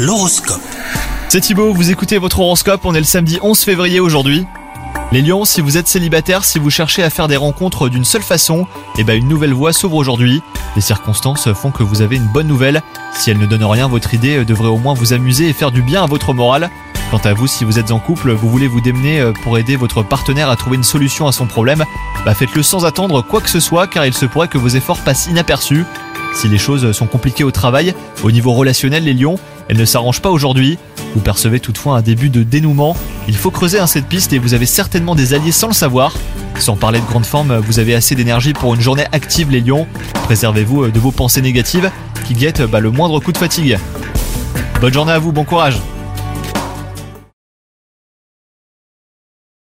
L'horoscope. C'est Thibaut, vous écoutez votre horoscope, on est le samedi 11 février aujourd'hui. Les lions, si vous êtes célibataire, si vous cherchez à faire des rencontres d'une seule façon, eh ben une nouvelle voie s'ouvre aujourd'hui. Les circonstances font que vous avez une bonne nouvelle. Si elle ne donne rien, votre idée devrait au moins vous amuser et faire du bien à votre morale. Quant à vous, si vous êtes en couple, vous voulez vous démener euh, pour aider votre partenaire à trouver une solution à son problème, bah faites-le sans attendre quoi que ce soit car il se pourrait que vos efforts passent inaperçus. Si les choses sont compliquées au travail, au niveau relationnel, les lions, elles ne s'arrangent pas aujourd'hui. Vous percevez toutefois un début de dénouement. Il faut creuser un cette piste et vous avez certainement des alliés sans le savoir. Sans parler de grande forme, vous avez assez d'énergie pour une journée active, les lions. Préservez-vous euh, de vos pensées négatives qui guettent bah, le moindre coup de fatigue. Bonne journée à vous, bon courage